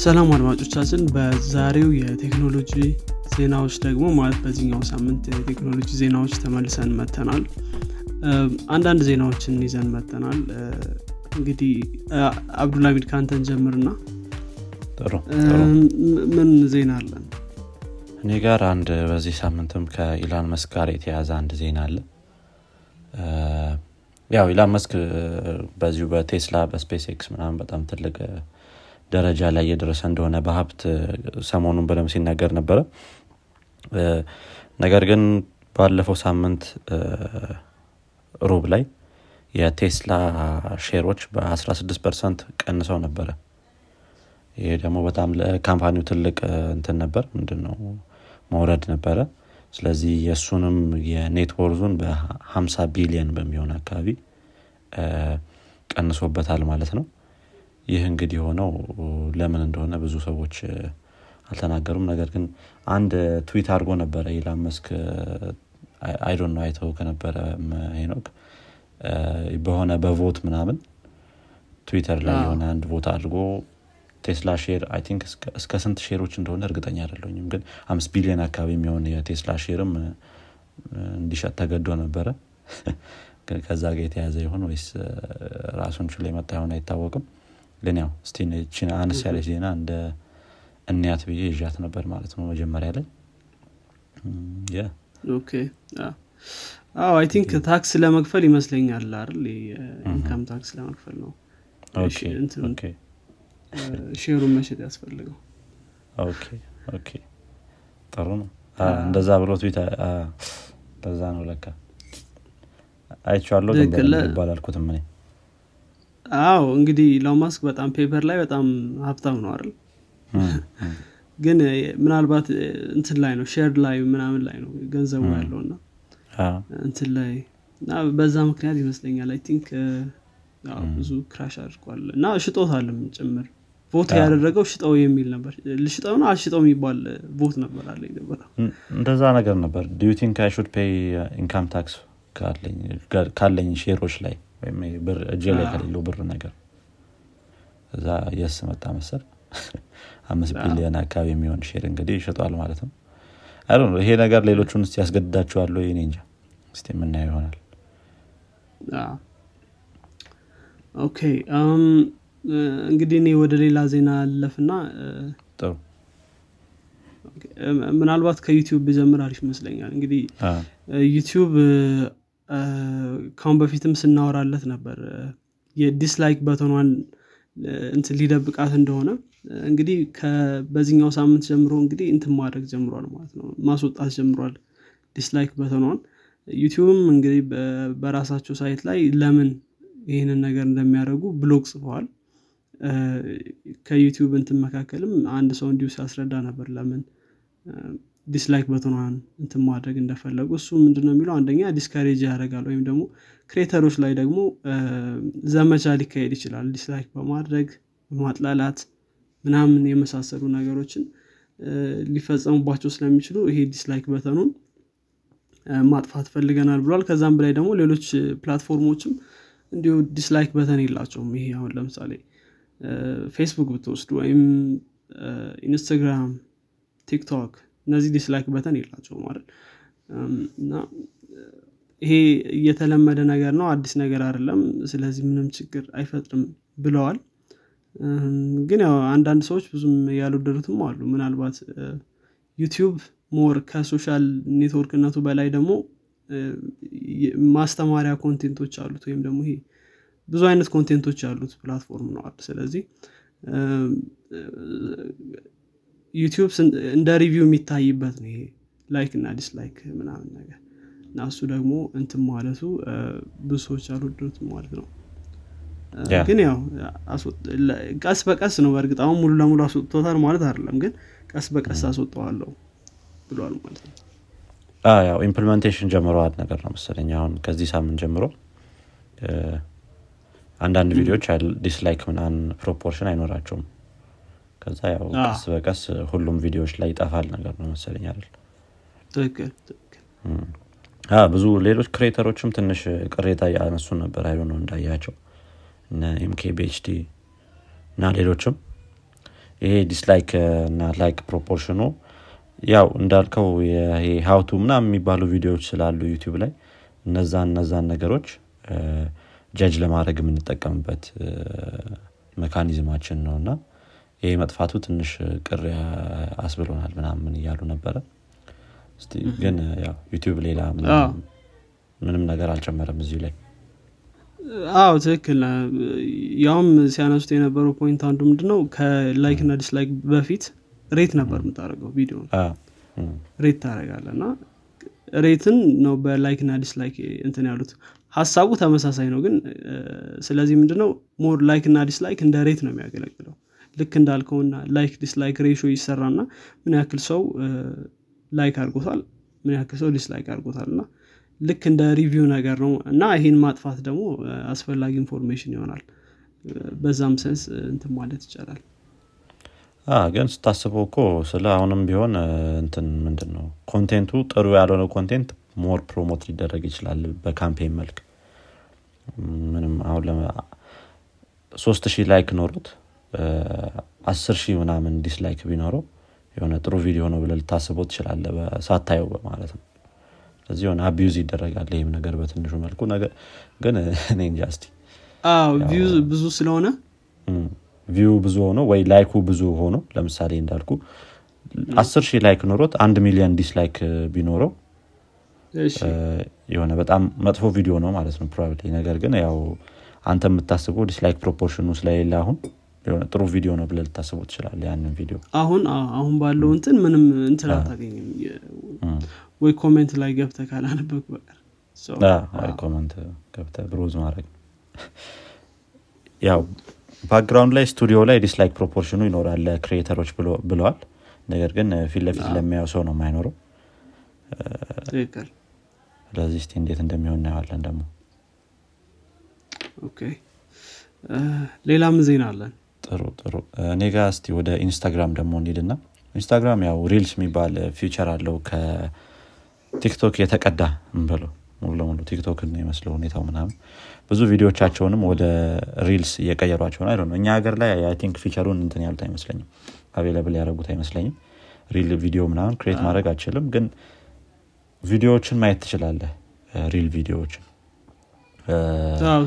ሰላም አድማጮቻችን በዛሬው የቴክኖሎጂ ዜናዎች ደግሞ ማለት በዚህኛው ሳምንት የቴክኖሎጂ ዜናዎች ተመልሰን መተናል አንዳንድ ዜናዎችን ይዘን መተናል እንግዲህ አብዱልሚድ ካንተን ጀምርና ምን ዜና አለን እኔ ጋር አንድ በዚህ ሳምንትም ከኢላን መስክ ጋር የተያዘ አንድ ዜና አለ። ያው ኢላን መስክ በዚሁ በቴስላ በስፔስ ኤክስ ምናምን በጣም ትልቅ ደረጃ ላይ እየደረሰ እንደሆነ በሀብት ሰሞኑን በደም ሲናገር ነበረ። ነገር ግን ባለፈው ሳምንት ሩብ ላይ የቴስላ share ኦች በ16 percent ቀንሰው ነበረ። ይሄ ደግሞ በጣም ለ company ው ትልቅ እንትን ነበር ምንድነው መውረድ ነበረ። ስለዚህ የእሱንም የ net worth ኡን በ50 ቢሊየን በሚሆን አካባቢ ቀንሶበታል ማለት ነው ይህ እንግዲህ የሆነው ለምን እንደሆነ ብዙ ሰዎች አልተናገሩም። ነገር ግን አንድ ትዊት አድርጎ ነበረ ኢላን ማስክ I don't know አይተው ከነበረ ሄኖክ በሆነ በ vote ምናምን ትዊተር ላይ የሆነ አንድ vote አድርጎ ቴስላ share I think እስከ ስንት share ኦች እንደሆነ እርግጠኛ አይደለኝም ግን አምስት ቢሊዮን አካባቢ የሚሆን የቴስላ share ም እንዲሸጥ ተገዶ ነበረ። ከዛ ጋር የተያዘ ይሆን ወይስ ራሱን ችሎ የመጣ ይሆን አይታወቅም ግን ያው ስቲችን አነስ ያለች ዜና እንደ እንያት ብዬ ይዣት ነበር ማለት ነው መጀመሪያ ላይ። አዎ I think tax ለመክፈል ይመስለኛል አይደል? income tax ለመክፈል ነው። share ኡን መሸጥ ያስፈልገው። ጥሩ ነው። እንደዛ ብሎ ትዊት በዛ ነው ለካ። አይቼዋለሁ ይባል አልኩትም እኔ አዎ እንግዲህ ኢሎን ማስክ በጣም paper ላይ በጣም ሀብታም ነው አይደል? ግን ምናልባት እንትን ላይ ነው share ላይ ምናምን ላይ ነው ገንዘቡ ያለው እና እንትን ላይ በዛ ምክንያት ይመስለኛል I think ብዙ crash አድርጓል እና ሽጦታልም ጭምር vote ያደረገው ልሽጠው የሚል ነበር ልሽጠው ነው አልሽጠው የሚባል vote ነበር አለ እንደዛ ነገር ነበር do you think I should pay income tax ካለኝ share ኦች ላይ ወይም እጄ ላይ ከሌለው ብር ነገር እዛ yes መጣ መሰል። አምስት ቢሊዮን አካባቢ የሚሆን share እንግዲህ ይሸጧል ማለት ነው። ይሄ ነገር ሌሎቹንስ ያስገድዳቸዋል እኔ እንጃ። so የምናየው ይሆናል። okay። እንግዲህ እኔ ወደ ሌላ ዜና አለፍና ጥሩ። ምናልባት ከዩቲዩብ ብጀምር አሪፍ ይመስለኛል። እንግዲህ ዩቲዩብ ካሁን በፊትም ስናወራለት ነበር። የ dislike button ኗን እንትን ሊደብቃት እንደሆነ እንግዲህ በዚህኛው ሳምንት ጀምሮ እንግዲህ እንትን ማድረግ ጀምሯል ማለት ነው። ማስወጣት ጀምሯል dislike button ኗን። ዩቲዩብም እንግዲህ በራሳቸው site ላይ ለምን ይህንን ነገር እንደሚያደርጉ ብሎግ ጽፈዋል ከዩቲዩብ እንትን መካከልም አንድ ሰው እንዲሁ ሲያስረዳ ነበር ለምን dislike button ኗን እንትን ማድረግ እንደፈለጉ እሱ ምንድነው የሚለው? አንደኛ discourage ያደርጋል ወይም ደግሞ creator ኦች ላይ ደግሞ ዘመቻ ሊካሄድ ይችላል። dislike በማድረግ በማጥላላት ምናምን የመሳሰሉ ነገሮችን ሊፈጸሙባቸው ስለሚችሉ ይሄ dislike button ኡን ማጥፋት ፈልገናል ብሏል። ከዛም በላይ ደግሞ ሌሎች platform ኦችም እንዲሁ dislike button የላቸውም። ይሄ አሁን ለምሳሌ ፌስቡክ ብትወስዱ ወይም ኢንስታግራም ቲክቶክ እነዚህ dislike button የላቸውም ማለት እና ይሄ እየተለመደ ነገር ነው። አዲስ ነገር አይደለም። ስለዚህ ምንም ችግር አይፈጥርም ብለዋል። ግን ያው አንዳንድ ሰዎች ብዙም ያልወደዱትም አሉ። ምናልባት ዩቲዩብ more ከ social network ነቱ በላይ ደግሞ ማስተማሪያ content ኦች አሉት። ወይም ደግሞ ይሄ ብዙ አይነት content ኦች ያሉት platform ነው ስለዚህ ዩቲዩብ እንደ review የሚታይበት ነው ይሄ like እና dislike ምናምን ነገር። እና እሱ ደግሞ እንትን ማለቱ ብዙ ሰዎች አልወደዱትም ማለት ነው። ግን ያው ቀስ በቀስ ነው በእርግጥ አሁን ሙሉ ለሙሉ አስወጥቶታል ማለት አይደለም ግን ቀስ በቀስ አስወጣዋለሁ ብሏል ማለት ነው። ያው implementation ጀምረዋል ነገር ነው መሰለኝ አሁን ከዚህ ሳምንት ጀምሮ። አንዳንድ ቪዲዮዎች dislike ምናምን proportion አይኖራቸውም ከዛ ያው ቀስ በቀስ ሁሉም ቪዲዮዎች ላይ ይጠፋል ነገር ነው መሰለኝ አይደል? ብዙ ሌሎች creator ኦችም ትንሽ ቅሬታ ያነሱ ነበር አይሉ ነው እንዳያቸው። MKBHD እና ሌሎችም። ይሄ dislike እና like proportion ኑ ያው እንዳልከው how to ምናምን የሚባሉ ቪዲዮዎች ስላሉ ዩቲዩብ ላይ እነዛን እነዛን ነገሮች ጀጅ ለማድረግ የምንጠቀምበት mechanism ኣችን ነው እና ይህ መጥፋቱ ትንሽ ቅር አስብሎናል ምናምን እያሉ ነበረ። ግን ዩቲዩብ ሌላ ምንም ነገር አልጨመረም እዚሁ ላይ። አዎ ትክክል ያውም ሲያነሱት የነበረው point አንዱ ምንድነው? ከ like እና dislike በፊት rate ነበር የምታደርገው ቪዲዮ rate ታደረጋለ እና rate ን ነው በ like እና dislike እንትን ያሉት። ሀሳቡ ተመሳሳይ ነው ግን ስለዚህ ምንድነው? more like እና dislike እንደ rate ነው የሚያገለግለው ልክ እንዳልከውና like dislike ratio ይሰራና ምን ያክል ሰው like አድርጎታል ምን ያክል ሰው dislike አድርጎታል። እና ልክ እንደ review ነገር ነው። እና ይህን ማጥፋት ደግሞ አስፈላጊ information ይሆናል። በዛም sense እንትን ማለት ይቻላል። ግን ስታስበው እኮ ስለ አሁንም ቢሆን እንትን ምንድን ነው content ኡ ጥሩ ያልሆነ content more promote ሊደረግ ይችላል በ campaign መልክ። ምንም አሁን ሶስት ሺህ like ኖሩት አስር ሺህ ምናምን dislike ቢኖረው የሆነ ጥሩ ቪዲዮ ነው ብለ ልታስበው ትችላለ ሳታየው ማለት ነው። ስለዚህ የሆነ abuse ይደረጋል ይህም ነገር በትንሹ መልኩ ግን እኔ እንጃ እስቲ። ብዙ ስለሆነ? view ብዙ ሆኖ ወይ like ኡ ብዙ ሆኖ ለምሳሌ እንዳልኩ አስር ሺህ like ኖሮት አንድ ሚሊዮን dislike ቢኖረው የሆነ በጣም መጥፎ ቪዲዮ ነው ማለት ነው probably ነገር ግን ያው አንተ የምታስበው dislike proportion ኑ ስለሌለ አሁን የሆነ ጥሩ ቪዲዮ ነው ብለ ልታስበው ትችላለ ያንን ቪዲዮ? አሁን አሁን ባለው እንትን ምንም እንትን አታገኝም ወይ comment ላይ ገብተ ካላነበብ በቀር። comment ገብተ browse ማድረግ ያው background ላይ ስቱዲዮ ላይ dislike proportion ኑ ይኖራል ለ creator ኦች ብለዋል። ነገር ግን ፊት ለፊት ለሚያየው ሰው ነው የማይኖረው። ስለዚህ እስቲ እንዴት እንደሚሆን እናየዋለን ደግሞ። ሌላም ዜና አለን ጥሩ ጥሩ እኔ ጋ እስቲ ወደ ኢንስታግራም ደግሞ እንሂድና ኢንስታግራም ያው Reels የሚባል feature አለው ከቲክቶክ የተቀዳ እንበለው። ሙሉ ለሙሉ ቲክቶክ የመሰለው ሁኔታው ምናምን። ብዙ ቪዲዮቻቸውንም ወደ Reels እየቀየሯቸው ነው። ነው እኛ ሀገር ላይ I think feature ኡን እንትን ያሉት አይመስለኝም። available ያደረጉት አይመስለኝም። reel ቪዲዮ ምናምን create ማድረግ አችልም ግን ቪዲዮዎችን ማየት ትችላለህ። reel ቪዲዮዎችን።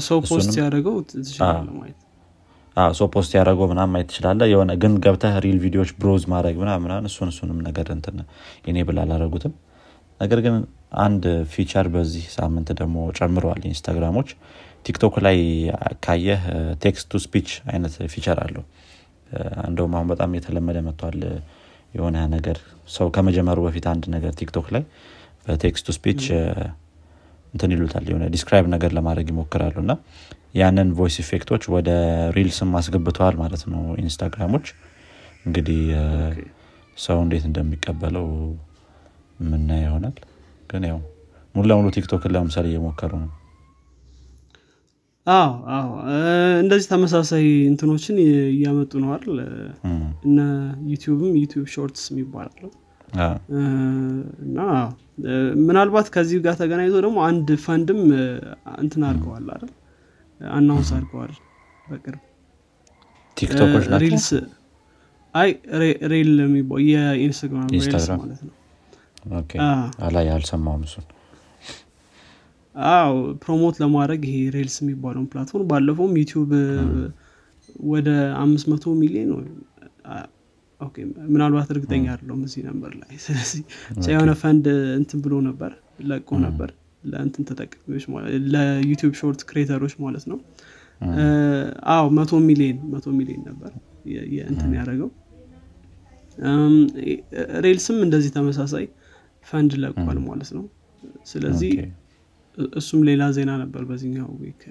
ሰው post ያደረገው ትችላለ ማየት so post ያደረገው ምናም ማየት ትችላለ የሆነ ግን ገብተህ reel ቪዲዮዎች browse ማድረግ ምናምን እሱን እሱንም ነገር እንትን enable አላረጉትም ነገር ግን አንድ feature በዚህ ሳምንት ደግሞ ጨምረዋል ኢንስታግራሞች። ቲክቶክ ላይ ካየህ text to speech አይነት feature አለው። እንደውም አሁን በጣም የተለመደ መጥቷል። የሆነ ነገር ሰው ከመጀመሩ በፊት አንድ ነገር ቲክቶክ ላይ በ text to speech እንትን ይሉታል የሆነ describe ነገር ለማድረግ ይሞክራሉ። እና ያንን voice effect ኦች ወደ Reels ም አስገብተዋል ማለት ነው ኢንስታግራሞች እንግዲህ ሰው እንዴት እንደሚቀበለው የምናየ ይሆናል። ግን ያው ሙሉ ለሙሉ ቲክቶክን ለመምሰል እየሞከሩ ነው። አዎ አዎ። እንደዚህ ተመሳሳይ እንትኖችን እያመጡ ነዋል እነ ዩቲብም ዩቲብ ሾርትስ የሚባላለው እና ምናልባት ከዚህ ጋር ተገናኝቶ ደግሞ አንድ ፈንድም እንትን አድርገዋል አይደል? አናውንስ አድርገዋል በቅርብ። ቲክቶኮች ሪልስ አይ ሬል የሚባው የኢንስታግራም ሬልስ ማለት ነው። ላይ አልሰማውም እሱን። አዎ promote ለማድረግ ይሄ Reels የሚባለውን platform ባለፈውም ዩቲዩብ ወደ አምስት መቶ ሚሊዮን ምናልባት እርግጠኛ አይደለሁም እዚህ ነበር ላይ ስለዚህ የሆነ ፈንድ እንትን ብሎ ነበር ለቆ ነበር ለእንትን ተጠቃሚዎች ለዩቲዩብ short creator ኦች ማለት ነው አዎ መቶ ሚሊዮን መቶ ሚሊዮን ነበር እንትን ያደረገው Reels ም እንደዚህ ተመሳሳይ ፈንድ ለቋል ማለት ነው ስለዚህ እሱም ሌላ ዜና ነበር በዚህኛው week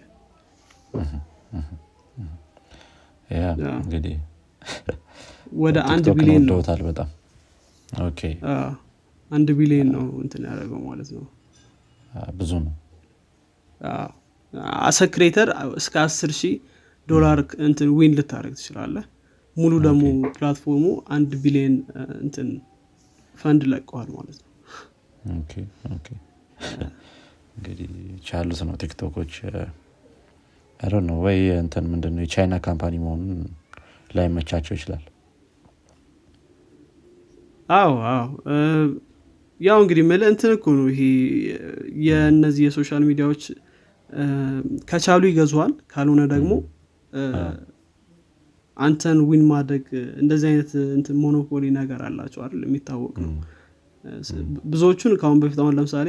እንግዲህ ወደ አንድ ቢሊዮን ነው። በጣም። አንድ ቢሊዮን ነው እንትን ያደረገው ማለት ነው። ብዙ ነው። as a creator እስከ አስር ሺህ ዶላር እንትን win ልታደረግ ትችላለህ። ሙሉ ደግሞ platform ኡ አንድ ቢሊዮን እንትን ፈንድ ለቀዋል ማለት ነው። እንግዲህ ቻሉት ነው ቲክቶኮች። ነው ወይ እንትን ምንድነው የቻይና ካምፓኒ መሆኑን ላይመቻቸው ይችላል አዎ አዎ። ያው እንግዲህ ምል እንትን እኮ ነው ይሄ የእነዚህ የ social media ዎች ከቻሉ ይገዙሃል ካልሆነ ደግሞ አንተን win ማድረግ እንደዚህ አይነት እንትን monopoly ነገር አላቸው አይደል? የሚታወቅ ነው። ብዙዎቹን ከአሁን በፊት አሁን ለምሳሌ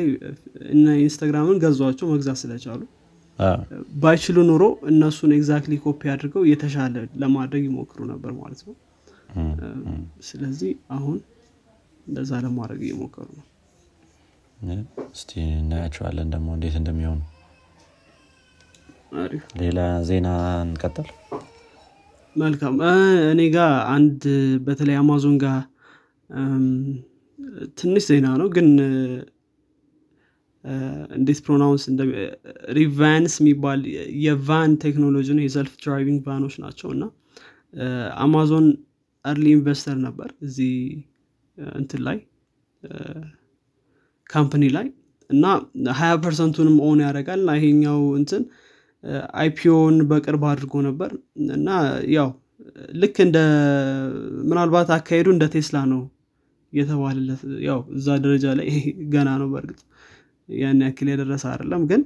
ኢንስታግራምን ገዟቸው መግዛት ስለቻሉ ባይችሉ ኑሮ እነሱን exactly copy አድርገው የተሻለ ለማድረግ ይሞክሩ ነበር ማለት ነው። ስለዚህ አሁን እንደዛ ለማድረግ እየሞከሩ ነው። እስቲ እናያቸዋለን ደግሞ እንዴት እንደሚሆኑ። ሌላ ዜና እንቀጥል። መልካም። እኔ ጋር አንድ በተለይ አማዞን ጋር ትንሽ ዜና ነው ግን እንዴት pronounce Rivian የሚባል የ van ቴክኖሎጂ ነው የ self driving van ኦች ናቸው እና አማዞን early investor ነበር እዚህ እንትን ላይ company ላይ እና ሀያ percent ኡንም own ያደርጋል። ይሄኛው እንትን IPO ን በቅርብ አድርጎ ነበር። እና ያው ልክ እንደ ምናልባት አካሄዱ እንደ ቴስላ ነው የተባለለት። ያው እዛ ደረጃ ላይ ገና ነው በእርግጥ ያን ያክል የደረሰ አይደለም። ግን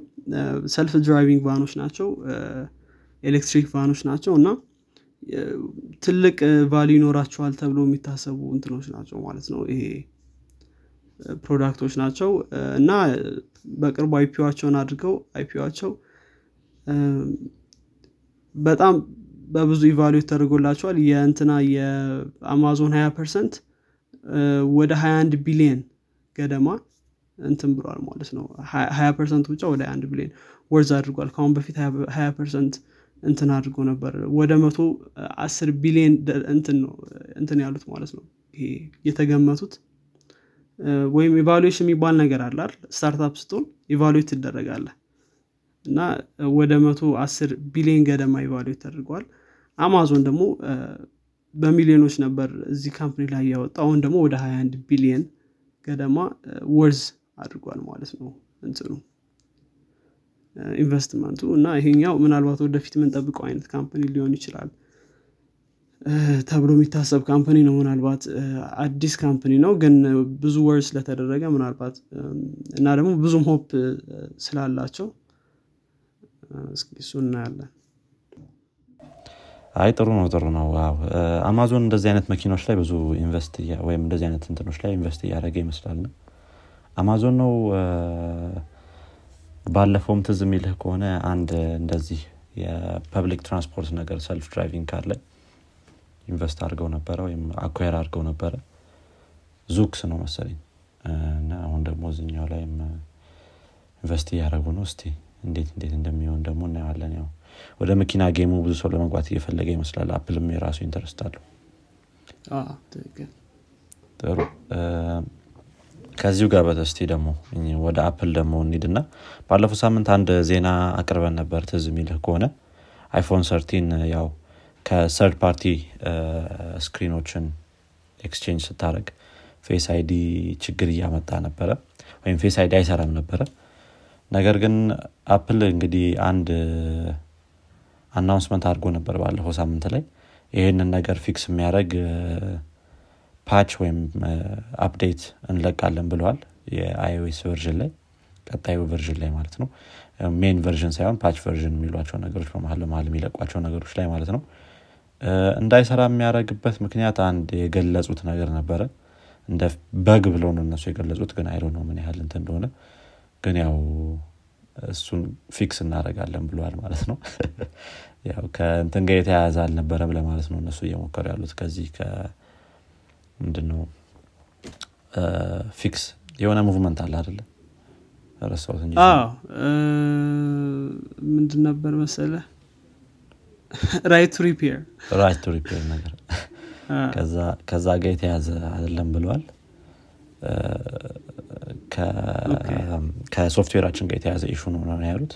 self driving van ኦች ናቸው። electric van ኦች ናቸው። እና ትልቅ value ይኖራቸዋል ተብሎ የሚታሰቡ እንትኖች ናቸው ማለት ነው ይሄ product ኦች ናቸው። እና በቅርቡ IPO ዋቸውን አድርገው IPO ዋቸው በጣም በብዙ evaluate ተደርጎላቸዋል። የእንትና የአማዞን 20 percent ወደ 21 ቢሊየን ገደማ እንትን ብሏል ማለት ነው። ሀያ percent ብቻ ወደ አንድ ቢሊዮን worth አድርጓል። ከአሁን በፊት ሀያ percent እንትን አድርጎ ነበር። ወደ መቶ አስር ቢሊዮን እንትን ነው እንትን ያሉት ማለት ነው። ይሄ የተገመቱት ወይም evaluation የሚባል ነገር አለ startup ስትሆን evaluate ትደረጋለ እና ወደ መቶ አስር ቢሊዮን ገደማ evaluate ተደርገዋል አማዞን ደግሞ በሚሊዮኖች ነበር እዚህ company ላይ ያወጣ አሁን ደግሞ ወደ 21 ቢሊየን ገደማ worth አድርጓል ማለት ነው እንትኑ ኢንቨስትመንቱ እና ይሄኛው ምናልባት ወደፊት የምንጠብቀው አይነት company ሊሆን ይችላል። ተብሎ የሚታሰብ company ነው። ምናልባት አዲስ company ነው። ግን ብዙ worth ስለተደረገ ምናልባት እና ደግሞ ብዙም hope ስላላቸው እሱ እናያለን። አይ ጥሩ ነው ጥሩ ነው። wow! አማዞን እንደዚህ አይነት መኪኖች ላይ ብዙ invest ወይም እንደዚህ አይነት እንትኖች ላይ invest እያደረገ ይመስላል። አማዞን ነው ባለፈውም ትዝ የሚልህ ከሆነ አንድ እንደዚህ የ public transport ነገር self driving car ላይ invest አድርገው ነበረ ወይም acquire አድርገው ነበረ። ዙክስ ነው መሰለኝ። እና አሁን ደግሞ እዚኛው ላይም invest እያደረጉ ነው። እስቲ እንዴት እንዴት እንደሚሆን ደግሞ እናየዋለን። ያው ወደ መኪና game ኡ ብዙ ሰው ለመግባት እየፈለገ ይመስላል። አፕልም የራሱ interest አለው። ጥሩ ከዚሁ ጋር በተስቲ ደግሞ ወደ አፕል ደግሞ እንሂድና ባለፈው ሳምንት አንድ ዜና አቅርበን ነበር ትዝ የሚልህ ከሆነ iPhone thirteen ያው ከ third party screen ኦችን exchange ስታደረግ Face ID ችግር እያመጣ ነበረ ወይም Face ID አይሰራም ነበረ። ነገር ግን አፕል እንግዲህ አንድ announcement አድርጎ ነበር ባለፈው ሳምንት ላይ ይህንን ነገር fix የሚያደረግ patch ወይም update እንለቃለን ብለዋል። የ iOS version ላይ ቀጣዩ version ላይ ማለት ነው። main version ሳይሆን patch version የሚሏቸው ነገሮች በመሀል በመሀል የሚለቋቸው ነገሮች ላይ ማለት ነው። እንዳይሰራ የሚያደረግበት ምክንያት አንድ የገለጹት ነገር ነበረ። እንደ bug ብለው ነው እነሱ የገለጹት ግን I don't know ምን ያህል እንትን እንደሆነ። ግን ያው እሱን fix እናደረጋለን ብለዋል ማለት ነው። ያው ከእንትን ጋር የተያያዘ አልነበረም ለማለት ነው እነሱ እየሞከሩ ያሉት። ከዚህ ምንድነው? fix የሆነ movement አለ አደለ ረሳሁት እንጂ ምንድን ነበር መሰለ right to repair right to repair ነገር። ከዛ ጋር የተያዘ አይደለም ብለዋል ከሶፍትዌራችን ጋር የተያዘ issue ነው ነው ያሉት።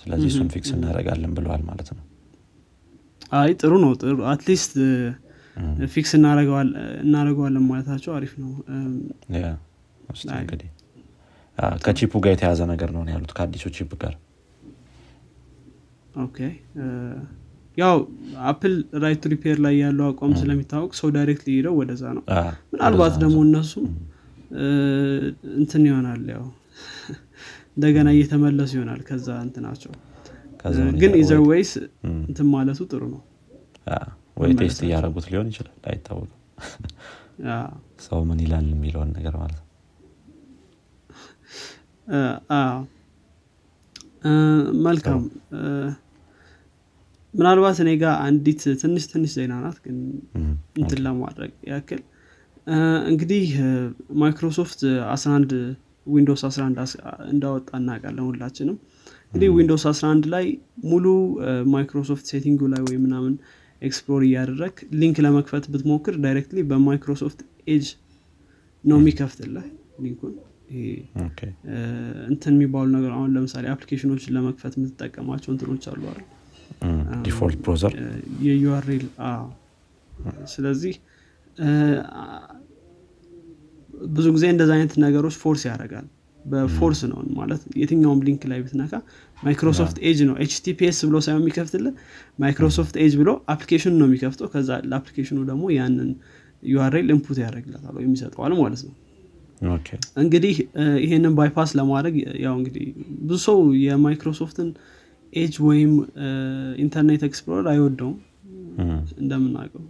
ስለዚህ እሱን fix እናደረጋለን ብለዋል ማለት ነው። አይ ጥሩ ነው። ጥሩ። at least fix እናደረገዋለን ማለታቸው አሪፍ ነው። እንግዲህ ከ chip ኡ ጋር የተያዘ ነገር ነው ያሉት ከአዲሱ chip ጋር። okay ያው አፕል right repair ላይ ያለው አቋም ስለሚታወቅ ሰው direct ሊሄደው ወደዛ ነው። ምናልባት ደግሞ እነሱም እንትን ይሆናል ያው እንደገና እየተመለሱ ይሆናል ከዛ እንትናቸው። ግን either ወይስ እንትን ማለቱ ጥሩ ነው ወይ test እያደረጉት ሊሆን ይችላል። አይታወቅም። ሰው ምን ይላል የሚለውን ነገር ማለት ነው። መልካም። ምናልባት እኔ ጋር አንዲት ትንሽ ትንሽ ዜና ናት ግን እንትን ለማድረግ ያክል። እንግዲህ ማይክሮሶፍት 11 ዊንዶውስ 11 እንዳወጣ እናውቃለን ሁላችንም። እንግዲህ ዊንዶውስ 11 ላይ ሙሉ ማይክሮሶፍት setting ኡ ላይ ወይ ምናምን explore እያደረግ link ለመክፈት ብትሞክር directly በማይክሮሶፍት ኤጅ ነው የሚከፍትልህ link ኡን። እንትን የሚባሉ ነገር አሁን ለምሳሌ application ኦችን ለመክፈት የምትጠቀማቸው እንትኖች አሉ አይደል? default browser የ URL ስለዚህ ብዙ ጊዜ እንደዚ አይነት ነገሮች force ያደርጋል በ force ነው ማለት የትኛውም link ላይ ብትነካ ማይክሮሶፍት ኤጅ ነው። HTTPS ብሎ ሳይሆን የሚከፍትል ማይክሮሶፍት ኤጅ ብሎ application ኡ ነው የሚከፍተው። ከዛ ለ application ኡ ደግሞ ያንን URL input ያደርግለታል ወይም ይሰጠዋል ማለት ነው። እንግዲህ ይሄንን bypass ለማድረግ ያው እንግዲህ ብዙ ሰው የማይክሮሶፍትን ኤጅ ወይም ኢንተርኔት ኤክስፕሎረር አይወደውም። እንደምናውቀው።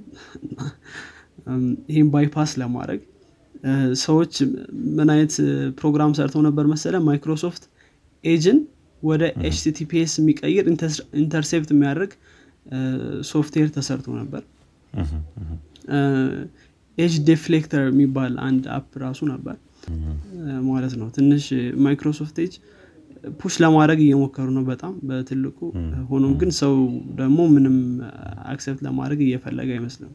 ይህም bypass ለማድረግ ሰዎች ምን አይነት ፕሮግራም ሰርተው ነበር መሰለ ማይክሮሶፍት ኤጅን ወደ HTTPS የሚቀይር intercept የሚያደርግ ሶፍትዌር ተሰርቶ ነበር። ኤጅ ዴፍሌክተር የሚባል አንድ app ራሱ ነበር። ማለት ነው። ትንሽ ማይክሮሶፍት ኤጅ push ለማድረግ እየሞከሩ ነው በጣም በትልቁ። ሆኖም ግን ሰው ደግሞ ምንም accept ለማድረግ እየፈለገ አይመስልም።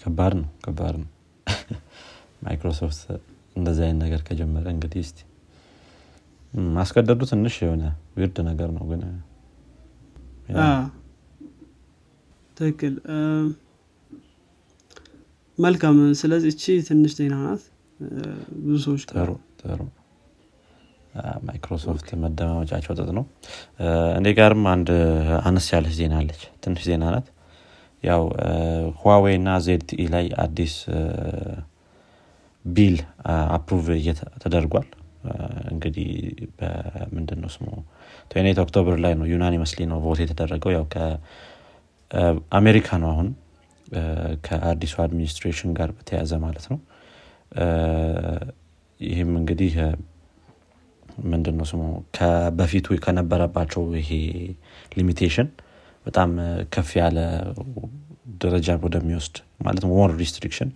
ከባድ ነው ከባድ ነው ማይክሮሶፍት እንደዚህ አይነት ነገር ከጀመረ እንግዲህ እስቲ ማስገደዱ ትንሽ የሆነ weird ነገር ነው ግን ትክክል። መልካም። ስለዚህ እቺ ትንሽ ዜና ናት። ብዙ ሰዎች ጥሩ ጥሩ። ማይክሮሶፍት መደማመጫቸው ጥጥ ነው። እንዴ ጋርም አንድ አነስ ያለች ዜና አለች። ትንሽ ዜና ናት። ያው ሁዋዌ እና ዜድኢ ላይ አዲስ ቢል አፕሩቭ ተደርጓል። እንግዲህ በምንድን ነው ስሙ? ቶኔት ኦክቶበር ላይ ነው ዩናን ይመስሊ ነው ቮት የተደረገው። ያው ከአሜሪካ ነው አሁን። ከአዲሱ አድሚኒስትሬሽን ጋር በተያያዘ ማለት ነው። ይህም እንግዲህ ምንድን ነው ስሙ? በፊቱ ከነበረባቸው ይሄ limitation በጣም ከፍ ያለ ደረጃ ወደሚወስድ ማለት more restriction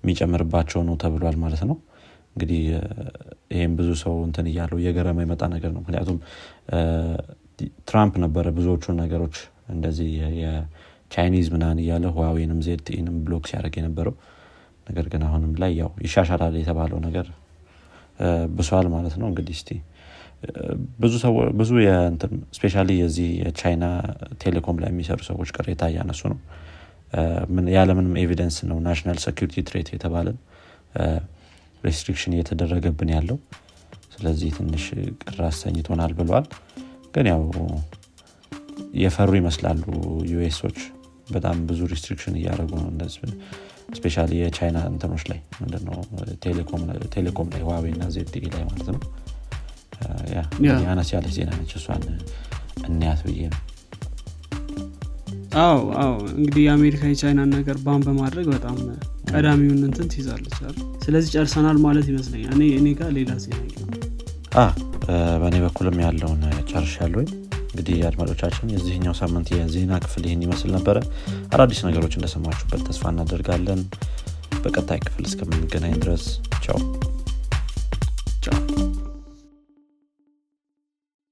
የሚጨምርባቸው ነው ተብሏል ማለት ነው። እንግዲህ ይህም ብዙ ሰው እንትን እያለው እየገረመ የመጣ ነገር ነው። ምክንያቱም ትራምፕ ነበረ ብዙዎቹን ነገሮች እንደዚህ የ Chinese ምናን እያለ ህዋዌንም ZTE ንም block ሲያደርግ የነበረው። ነገር ግን አሁንም ላይ ያው ይሻሻላል የተባለው ነገር ብሷል ማለት ነው። እንግዲህ እስቲ ብዙ ብዙ especially የዚህ የቻይና telecom ላይ የሚሰሩ ሰዎች ቅሬታ እያነሱ ነው ያለምንም evidence ነው national security threat የተባለን restriction እየተደረገብን ያለው። ስለዚህ ትንሽ ቅር አሰኝቶናል ብለዋል ግን ያው የፈሩ ይመስላሉ US ኦች። በጣም ብዙ restriction እያደረጉ ነው especially የቻይና እንትኖች ላይ ምንድነው telecom ላይ ሁዋዌ እና ZTE ላይ ማለት ነው። አነስ ያለች ዜና ነች። እሷን እንያት ብዬ ነው አዎ አዎ። እንግዲህ የአሜሪካ የቻይናን ነገር ban በማድረግ በጣም ቀዳሚውን እንትን ትይዛለች ስለዚህ ጨርሰናል ማለት ይመስለኛል። እኔ ጋር ሌላ ዜና በእኔ በኩልም ያለውን ጨርሽ ያለኝ እንግዲህ አድማጮቻችን የዚህኛው ሳምንት የዜና ክፍል ይህን ይመስል ነበረ። አዳዲስ ነገሮች እንደሰማችሁበት ተስፋ እናደርጋለን። በቀጣይ ክፍል እስከምንገናኝ ድረስ ቻው